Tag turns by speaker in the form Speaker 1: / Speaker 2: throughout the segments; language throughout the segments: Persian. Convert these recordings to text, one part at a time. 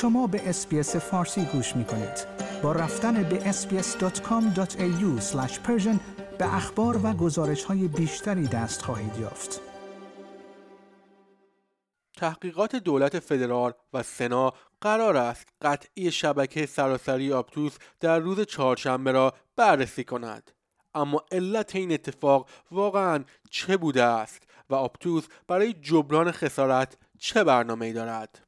Speaker 1: شما به SBS فارسی گوش می کنید. با رفتن به sbs.com.au به اخبار و گزارش های بیشتری دست خواهید یافت.
Speaker 2: تحقیقات دولت فدرال و سنا قرار است قطعی شبکه سراسری آپتوس در روز چهارشنبه را بررسی کند. اما علت این اتفاق واقعا چه بوده است و آپتوس برای جبران خسارت چه برنامه دارد؟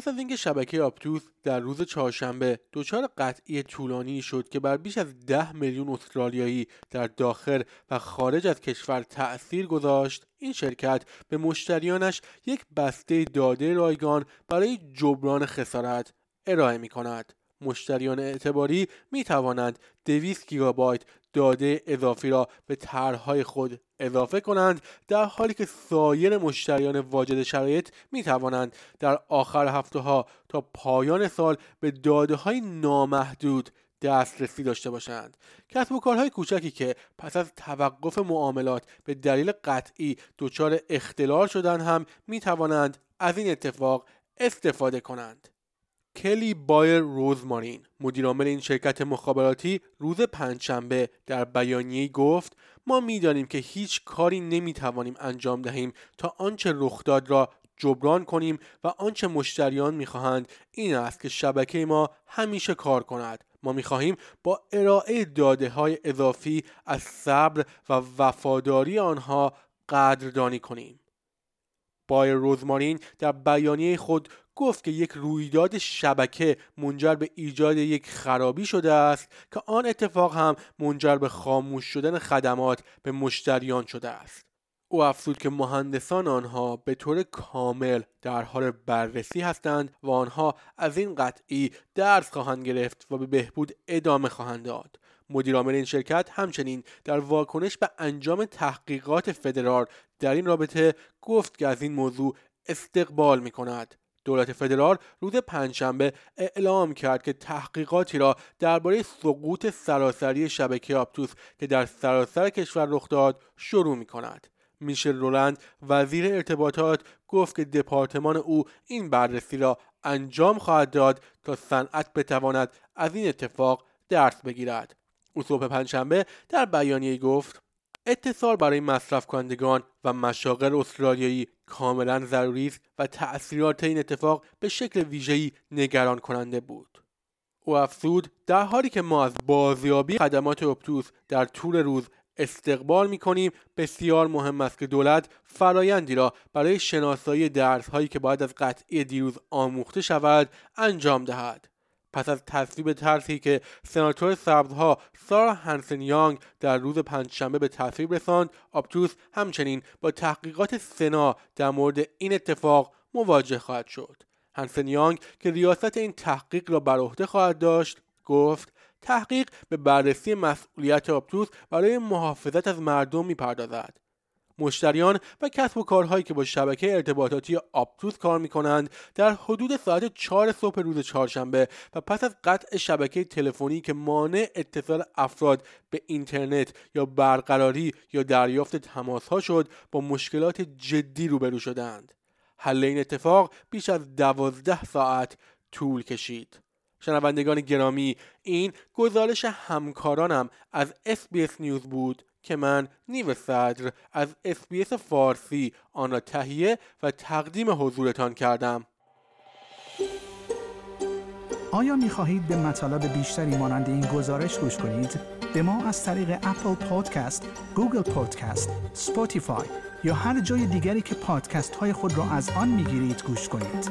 Speaker 2: پس از اینکه شبکه آپتوس در روز چهارشنبه دچار قطعی طولانی شد که بر بیش از ده میلیون استرالیایی در داخل و خارج از کشور تأثیر گذاشت این شرکت به مشتریانش یک بسته داده رایگان برای جبران خسارت ارائه می کند. مشتریان اعتباری می توانند 200 گیگابایت داده اضافی را به طرحهای خود اضافه کنند در حالی که سایر مشتریان واجد شرایط می توانند در آخر هفته ها تا پایان سال به داده های نامحدود دسترسی داشته باشند. کسب و کارهای کوچکی که پس از توقف معاملات به دلیل قطعی دچار اختلال شدن هم می توانند از این اتفاق استفاده کنند. کلی بایر روزمارین مدیرعامل این شرکت مخابراتی روز پنجشنبه در بیانیه‌ای گفت ما می‌دانیم که هیچ کاری نمی‌توانیم انجام دهیم تا آنچه رخ داد را جبران کنیم و آنچه مشتریان می‌خواهند. این است که شبکه ما همیشه کار کند. ما می‌خواهیم با ارائه داده های اضافی از صبر و وفاداری آنها قدردانی کنیم. بایر روزمارین در بیانیه خود گفت که یک رویداد شبکه منجر به ایجاد یک خرابی شده است که آن اتفاق هم منجر به خاموش شدن خدمات به مشتریان شده است. او افزود که مهندسان آنها به طور کامل در حال بررسی هستند و آنها از این قطعی درس خواهند گرفت و به بهبود ادامه خواهند داد. مدیرعامل این شرکت همچنین در واکنش به انجام تحقیقات فدرال در این رابطه گفت که از این موضوع استقبال می کند دولت فدرال روز پنجشنبه اعلام کرد که تحقیقاتی را درباره سقوط سراسری شبکه آپتوس که در سراسر کشور رخ داد شروع می کند. میشل رولند وزیر ارتباطات گفت که دپارتمان او این بررسی را انجام خواهد داد تا صنعت بتواند از این اتفاق درس بگیرد. او صبح پنجشنبه در بیانیه گفت اتصال برای مصرف کنندگان و مشاغل استرالیایی کاملا ضروری است و تأثیرات این اتفاق به شکل ویژه‌ای نگران کننده بود. او افزود در حالی که ما از بازیابی خدمات اپتوس در طول روز استقبال می کنیم بسیار مهم است که دولت فرایندی را برای شناسایی درس هایی که باید از قطعی دیروز آموخته شود انجام دهد. پس از تصویب طرحی که سناتور سبزها سارا هنسن یانگ در روز پنجشنبه به تصویب رساند آپتوس همچنین با تحقیقات سنا در مورد این اتفاق مواجه خواهد شد. هنسن یانگ که ریاست این تحقیق را بر عهده خواهد داشت گفت تحقیق به بررسی مسئولیت آپتوس برای محافظت از مردم می‌پردازد. مشتریان و کسب و کارهایی که با شبکه ارتباطاتی آپتوس کار می کنند در حدود ساعت 4 صبح روز چهارشنبه و پس از قطع شبکه تلفنی که مانع اتصال افراد به اینترنت یا برقراری یا دریافت تماس ها شد با مشکلات جدی روبرو شدند. حل این اتفاق بیش از دوازده ساعت طول کشید. شنوندگان گرامی این گزارش همکارانم از SBS News بود. که من نیو صدر از SBS فارسی آن را تهیه و تقدیم حضورتان کردم
Speaker 1: آیا می خواهید به مطالب بیشتری مانند این گزارش گوش کنید؟ به ما از طریق Apple Podcast، Google Podcast، Spotify یا هر جای دیگری که پادکست های خود را از آن می گیرید گوش کنید؟